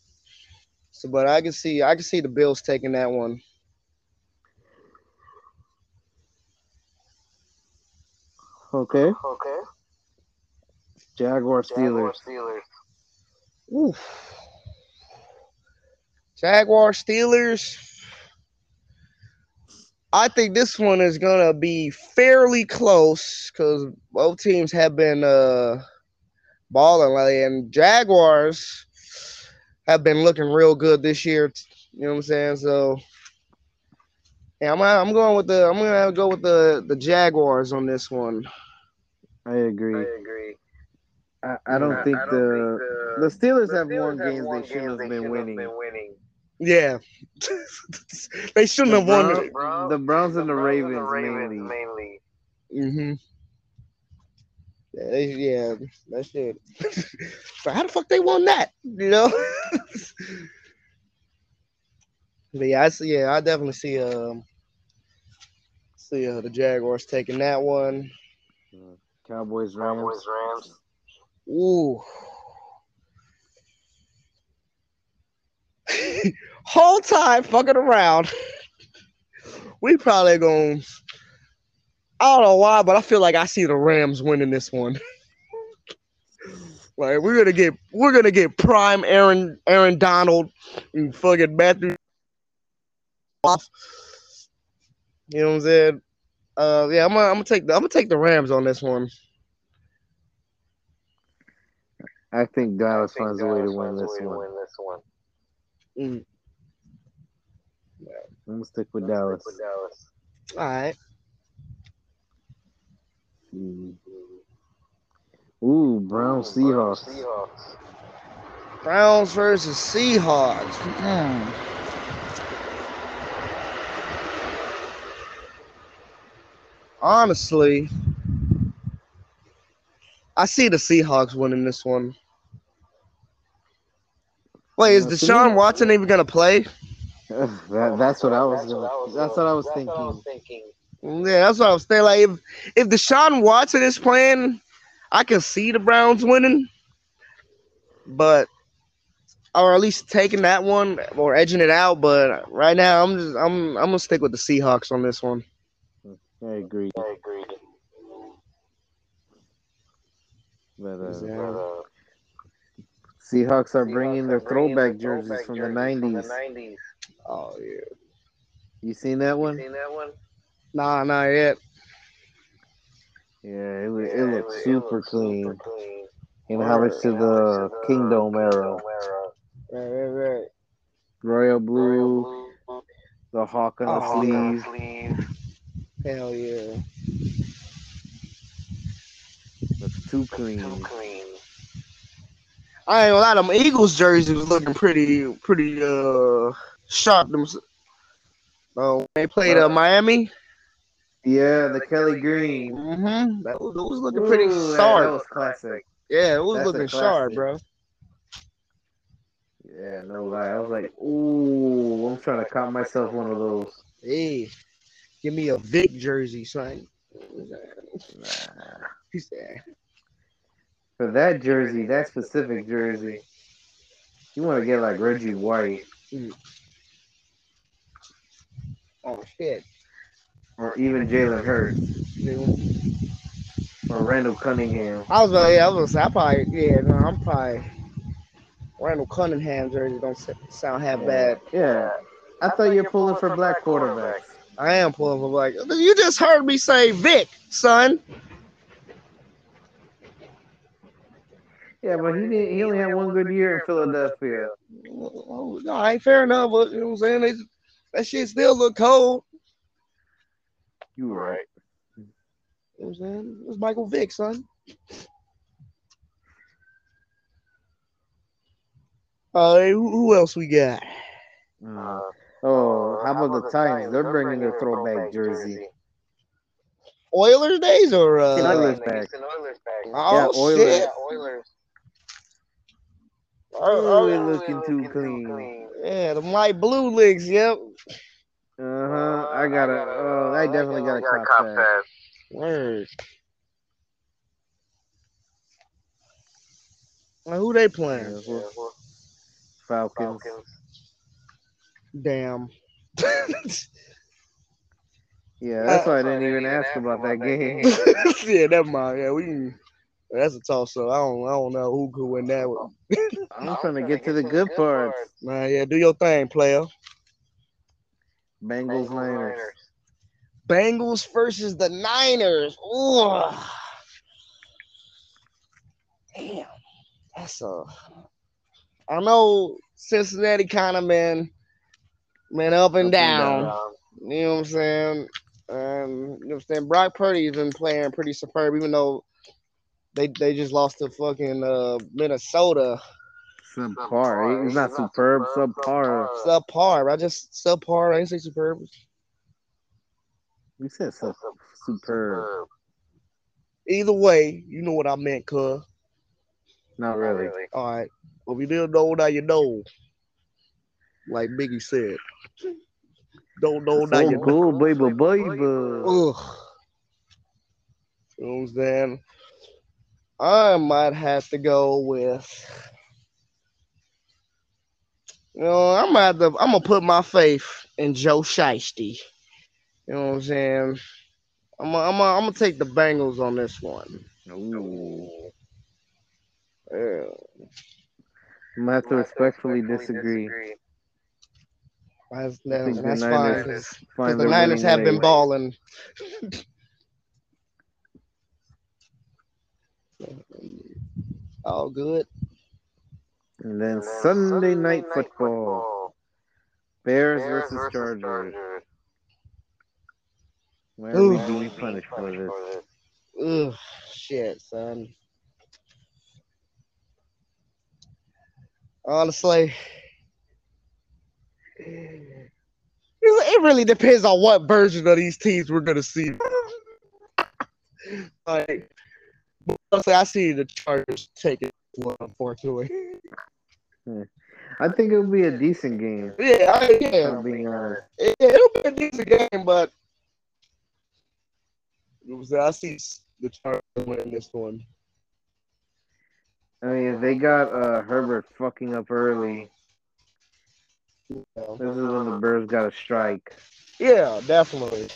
So, but I can see I can see the Bills taking that one. Okay, Jaguar Steelers. Oof. Jaguar Steelers. I think this one is gonna be fairly close because both teams have been uh balling lately, and Jaguars have been looking real good this year. You know what I'm saying? So yeah, I'm I'm going with the I'm gonna go with the the Jaguars on this one. I agree. I, agree. I I don't think the the Steelers have won games they shouldn't have been winning. Yeah, [LAUGHS] they shouldn't The have won. Browns, the Browns and the Ravens mainly. Mm-hmm. Yeah, they, yeah, that shit. [LAUGHS] so how the fuck they won that? You know? [LAUGHS] but yeah, I see. Yeah, I definitely see. Um, see uh, the Jaguars taking that one. Cowboys, Cowboys Rams. Ooh. [LAUGHS] Whole time fucking around. We probably gonna. I don't know why, but I feel like I see the Rams winning this one. [LAUGHS] like we're gonna get, we're gonna get prime Aaron, Aaron Donald, and fucking Matthew. Off. You know what I'm saying? Uh, yeah, I'm gonna, I'm gonna take the, I'm gonna take the Rams on this one. I think Dallas finds a way to win this one. Mm. Yeah. I'm gonna stick with Dallas. All right. Mm. Ooh, Brown Seahawks. Seahawks. Browns versus Seahawks. Hmm. Honestly, I see the Seahawks winning this one. Wait, is Yeah, see? Deshaun Watson even gonna play? [LAUGHS] that, that's what I was gonna. That's what I was thinking. Yeah, that's what I was saying. Like, if if Deshaun Watson is playing, I can see the Browns winning, but or at least taking that one or edging it out. But right now, I'm just I'm I'm gonna stick with the Seahawks on this one. I agree. I agree. But uh, Yeah. Seahawks are bringing their throwback jerseys from the '90s. Nineties. Oh yeah. You seen that one? Nah, not yet. Yeah, it, wa- it looks super clean. In homage to the Kingdome era. Right, right, right. Royal blue, the hawk on the Oh, sleeve. Hell yeah. Looks too clean. I ain't gonna lie, them Eagles jersey was looking pretty, pretty uh sharp. Them, uh, they played uh, Miami. Yeah, the Kelly Green. Mm-hmm. That was, it was looking pretty Ooh, that- sharp. That was classic. yeah, it was that's looking sharp, bro. Yeah, no lie. I was like, ooh, I'm trying to cop myself one of those. Hey, give me a Vick jersey, son. Nah. He said, For that jersey, that specific jersey, you want to get like Reggie White. Oh shit. Or even Jalen Hurts or Randall Cunningham. I was uh, yeah, I was gonna say I probably yeah, no, I'm probably Randall Cunningham jersey don't sound half bad. Yeah, I thought you were pulling for black quarterbacks. I am pulling for black. you just heard me say Vick, son. Yeah, but he didn't. He only had one good year in Philadelphia. Oh, ain't fair enough. But you know what I'm saying? They, that shit still look cold. You were right. You know what I'm saying? It was Michael Vick, son. Uh, who, who else we got? Uh, oh, how about the Titans? They're bringing their throwback jersey. Oilers days or uh? Oilers back. Oh Yeah, Oilers. shit! Oilers. Oh, Oh, it looking too clean. yeah, the light blue legs. Yep. Uh huh. I gotta. Uh, oh, I definitely gotta cop that. Word. Now, who they playing? Yeah, well, Falcons. Damn. [LAUGHS] Yeah, that's why I didn't even ask about that game. [LAUGHS] yeah, never mind. Yeah, we. Can, that's a toss up. I don't. I don't know who could win that one. [LAUGHS] I'm trying to get to the good parts. Nah, yeah, do your thing, player. Bengals, Niners. Bengals versus the Niners. Ooh. Damn. That's a. I know Cincinnati kind of been, been up and Up and down. down. You know what I'm saying? Um, you know what I'm saying? Brock Purdy's been playing pretty superb, even though they they just lost to fucking uh, Minnesota. Subpar. He's not superb. Subpar. Subpar. I just subpar. I didn't say superb. You said sub- superb. Either way, you know what I meant, cuz. Not really. All right. Well, if you didn't know, now you know. Like Biggie said. Don't know, now So you know. cool, baby, baby. Ugh. You know what I'm saying? I might have to go with. You know, I'm gonna have to, I'm gonna put my faith in Joe Shiesty. You know what I'm saying? I'm gonna, I'm gonna, I'm gonna take the Bengals on this one. Ooh. Yeah. I'm gonna have to respectfully disagree. That's, I that's, the that's fine Niners because the their Niners have been ways. balling. [LAUGHS] All good. And then Sunday night football. Bears versus Chargers. Where are we Ooh. being punished for this? Ugh, shit, son. Honestly, it it really depends on what version of these teams we're gonna see. like, honestly, I see the Chargers taking one, unfortunately. I think it'll be a decent game. Yeah, I, yeah, I'm being honest. it, it'll be a decent game, but I see the Chargers winning this one. I mean, if they got uh, Herbert fucking up early, know. this is when the Bears got a strike. Yeah, definitely.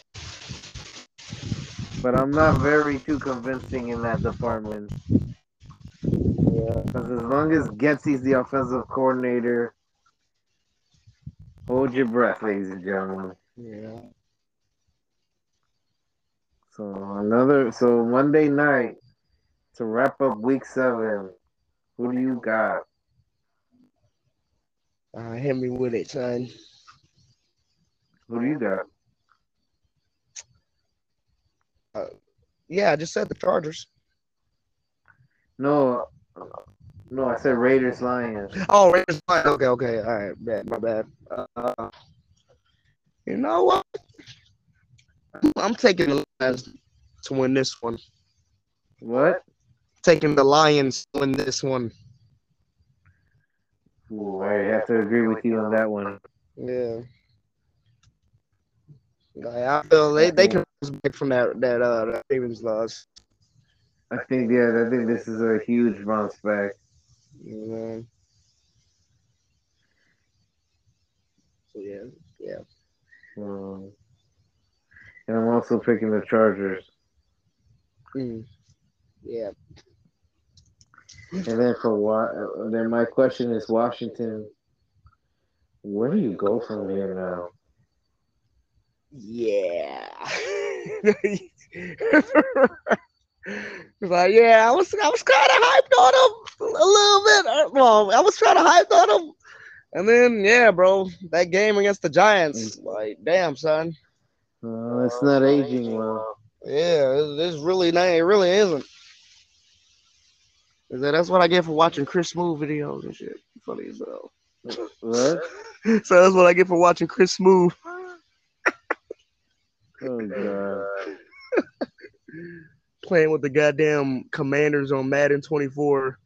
But I'm not very too convincing in that department. Yeah. Because as long as Getsy's the offensive coordinator, hold your breath, ladies and gentlemen. Yeah. So another, so Monday night to wrap up week seven. Who do you got? Uh, hit me with it, son. Who do you got? Yeah, I just said the Chargers. No, no, I said Raiders Lions. Oh, Raiders. Lions. Okay, okay. All right, bad. My bad. Uh, you know what? I'm taking the Lions to win this one. What? Taking the Lions to win this one. Ooh, I have to agree with you on that one. Yeah. Like, I feel they, they can bounce back from that that uh that Ravens loss. I think yeah, I think this is a huge bounce back. Know? So yeah, yeah. Um, And I'm also picking the Chargers. Mm. Yeah. And then for what? Then my question is Washington. Where do you go from here now? Yeah. [LAUGHS] [LAUGHS] like, yeah, I was I was kind of hyped on him a little bit. Uh, Well, I was trying to hype on him. And then, yeah, bro, that game against the Giants, like, damn, son. Uh, it's not aging well. Yeah, it- it's really not. It really isn't. Is that- That's what I get for watching Chris Smoove videos and shit. Funny as hell. What? [LAUGHS] So that's what I get for watching Chris Smoove. Oh god. [LAUGHS] playing with the goddamn commanders on Madden 24.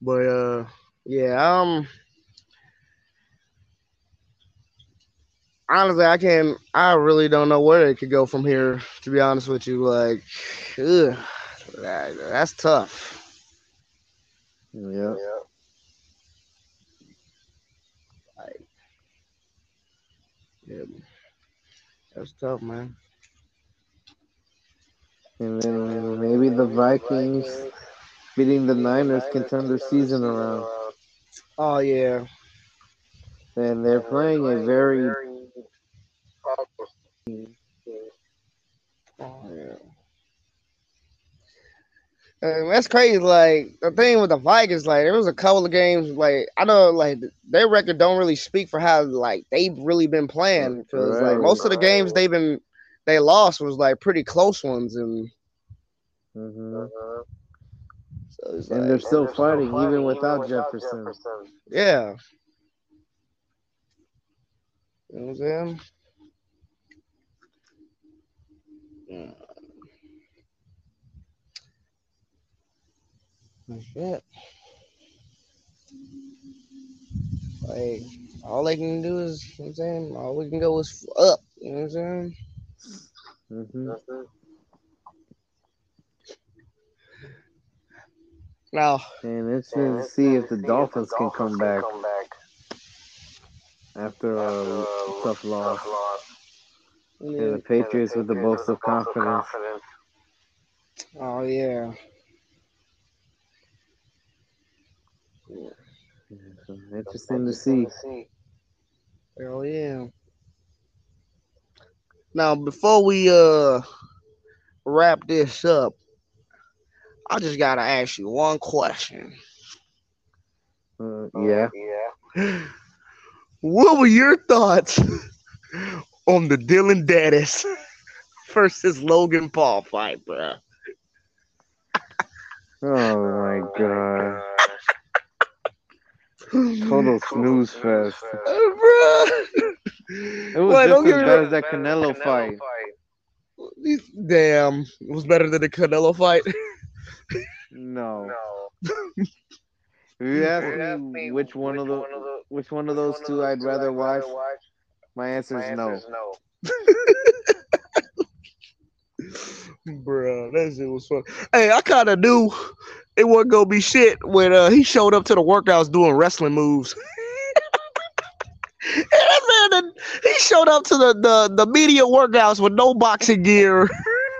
But uh yeah, um honestly I can't I really don't know where it could go from here, to be honest with you. Like ugh, that, that's tough. Yeah. Like, Yeah. That's tough, man. And then maybe the Vikings beating the Niners can turn their season around. Oh yeah. And they're playing a very Oh, yeah. Uh, that's crazy. Like the thing with the Vikings, like there was a couple of games. Like I know, like their record don't really speak for how like they've really been playing. Because like most of the games they've been they lost was like pretty close ones, and Mhm. so it's and like, they're still fighting even without Jefferson. yeah. You know what I'm saying? Yeah. Shit. Like, all they can do is, you know what I'm saying, all we can go is up. You know what I'm saying? Mhm. Now, And it's to see if the Dolphins can come back after a tough loss. And the Patriots with the boast of confidence. oh yeah, So interesting to see. hell yeah. Now, before we uh wrap this up, I just gotta ask you one question. Uh, yeah. [LAUGHS] What were your thoughts [LAUGHS] on the Dillon Danis [LAUGHS] versus Logan Paul fight, bro? Oh my god. Total snooze fest. bro. It was Wait, just as bad as that Canelo fight. Damn, it was better than the Canelo fight. [LAUGHS] No. If [LAUGHS] you ask me which one of the which one of those two I'd rather watch, my answer is no. [LAUGHS] Bro, that shit was fun. Hey, I kind of knew it wasn't gonna be shit when uh, he showed up to the workouts doing wrestling moves. And that man, done- he showed up to the, the, the media workouts with no boxing gear.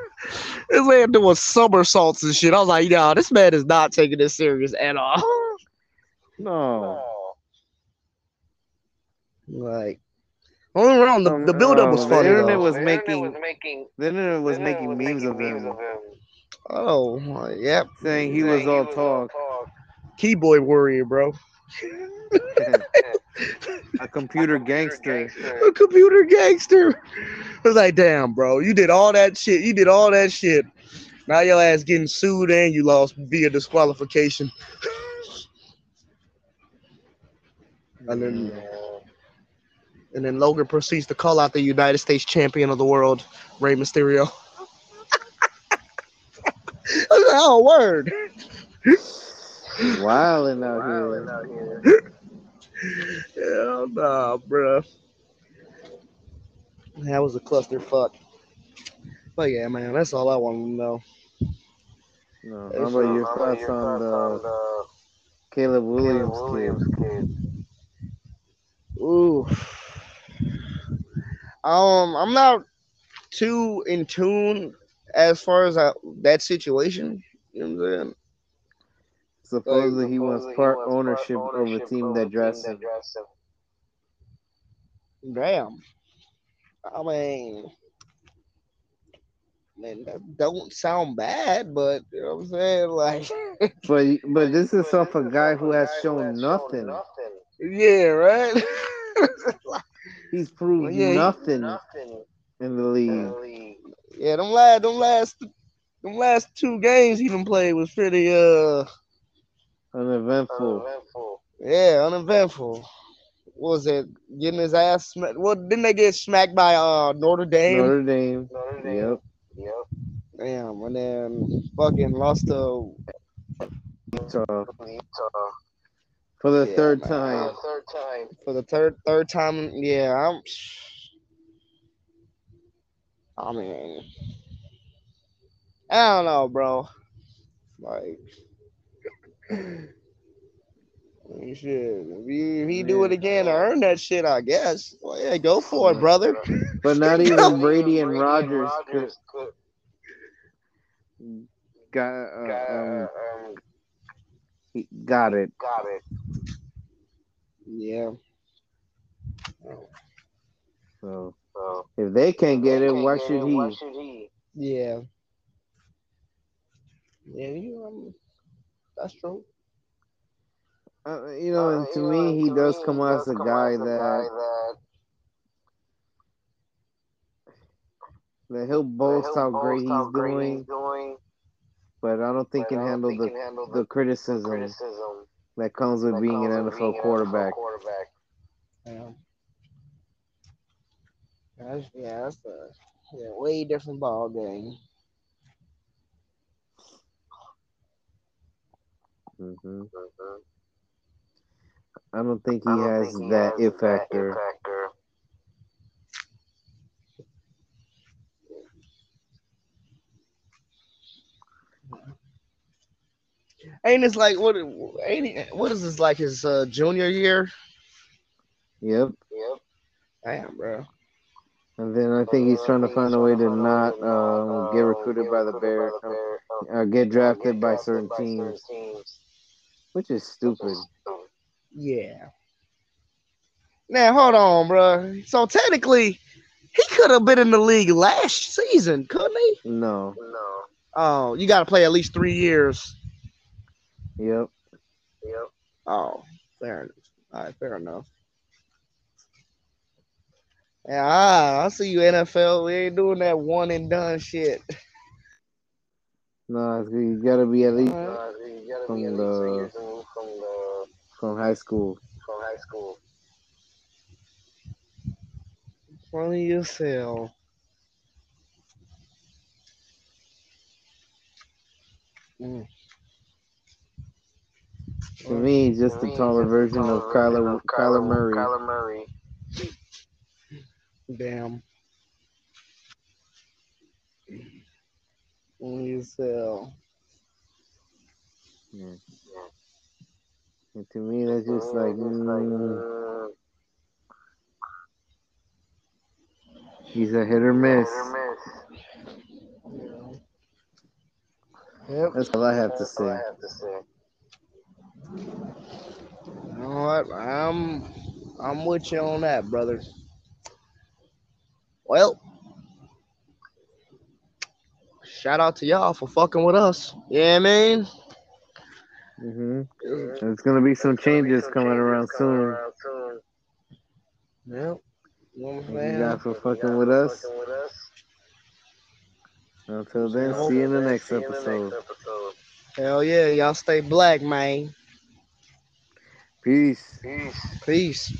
[LAUGHS] this man doing somersaults and shit. I was like, yo, this man is not taking this serious at all. No. like, only wrong, the, the build up was Oh, funny. The internet though. was making the internet was making memes of him, Oh, my- yep. saying he was all talk. Keyboard warrior, bro. [LAUGHS] A computer gangster. a computer gangster. I was like, damn, bro, you did all that shit. You did all that shit. Now your ass getting sued and you lost via disqualification. [LAUGHS] And then, and then Logan proceeds to call out the United States champion of the world, Rey Mysterio. I was like, oh, word. Wilding out here. Hell nah, bro. That was a clusterfuck. But yeah, man, that's all I want to know. No. How about your thoughts on the Caleb Williams kid? Ooh. Um, I'm not too in tune as far as uh, that situation. You know what I'm saying? Supposedly he wants part ownership of a team that drafts him. Damn. I mean, man, that don't sound bad, but you know what I'm saying? [LAUGHS] Like, [LAUGHS] But but this is off a guy who has shown nothing. yeah, right. [LAUGHS] He's proved Yeah, he- nothing in the league. yeah, them last, them last, them last two games he done played was pretty, uh, Uneventful. yeah, uneventful. What was it? Getting his ass smacked. Well, didn't they get smacked by uh Notre Dame? Notre Dame. Yep. Yep. Damn, and then fucking lost to Utah. Utah. For the Yeah, third man. time. Third time. for the third third time. Yeah, I'm. I mean, I don't know, bro. Like, shit. If he, if he do it again to earn that shit, I guess. Well, yeah, go for it, brother. [LAUGHS] But not even Brady and Rodgers could, got uh, um, um, he got it. got it. Yeah. So So if they can't get it, Can't why get should it, he? Why should he? Yeah. Yeah, you. Um, that's true. Uh, you know, and Uh, to you me, know, he to does me, come he out does as a guy out as that that that he'll boast he'll how boast great how he's great doing, he's doing, but I don't think but can I don't handle think the can handle the criticism criticism that comes with that being comes an NFL being an quarterback. quarterback. Yeah. That's, yeah, that's a yeah, way different ball game. Hmm Mhm. I don't think he don't has think he that has it factor. factor. Ain't this like what? Ain't it, what is this like his uh, junior year? Yep. Yep. Damn, bro. And then I think he's Uh, I trying to think find a way to find a way not not, um, get uh, recruited get by the recruited Bears by the Bears, uh, or get drafted get by drafted certain by teams, teams. Which is stupid. Yeah. Now hold on, bro. So technically, he could have been in the league last season, couldn't he? No. No. Oh, you got to play at least three years. Yep. Yep. Oh, fair enough. All right, fair enough. Yeah, ah, I see you NFL. We ain't doing that one and done shit. No, it's- you gotta be at least Uh, From at the- least three years removed from the from high school. from high school. Funny yourself. Mm. To me, just To a taller version of version Kyler Kyler Murray. Kyler Murray. Damn. Funny yourself. Yeah. And to me, that's just To like, it's just like, mm, mm, he's a hit or miss. hit or miss. Yep. That's all I have to That's I say. have to say. You know what? I'm I'm with you on that, brother. Well, shout out to y'all for fucking with us. Yeah, man. hmm There's gonna be some gonna be changes some coming changes around coming soon. around soon. yep. You know Thank you guys for fucking guys with us. fucking with us. Until then, see you in the next see you the episode. next episode. Hell yeah, y'all stay black, man. Peace. Peace. Peace.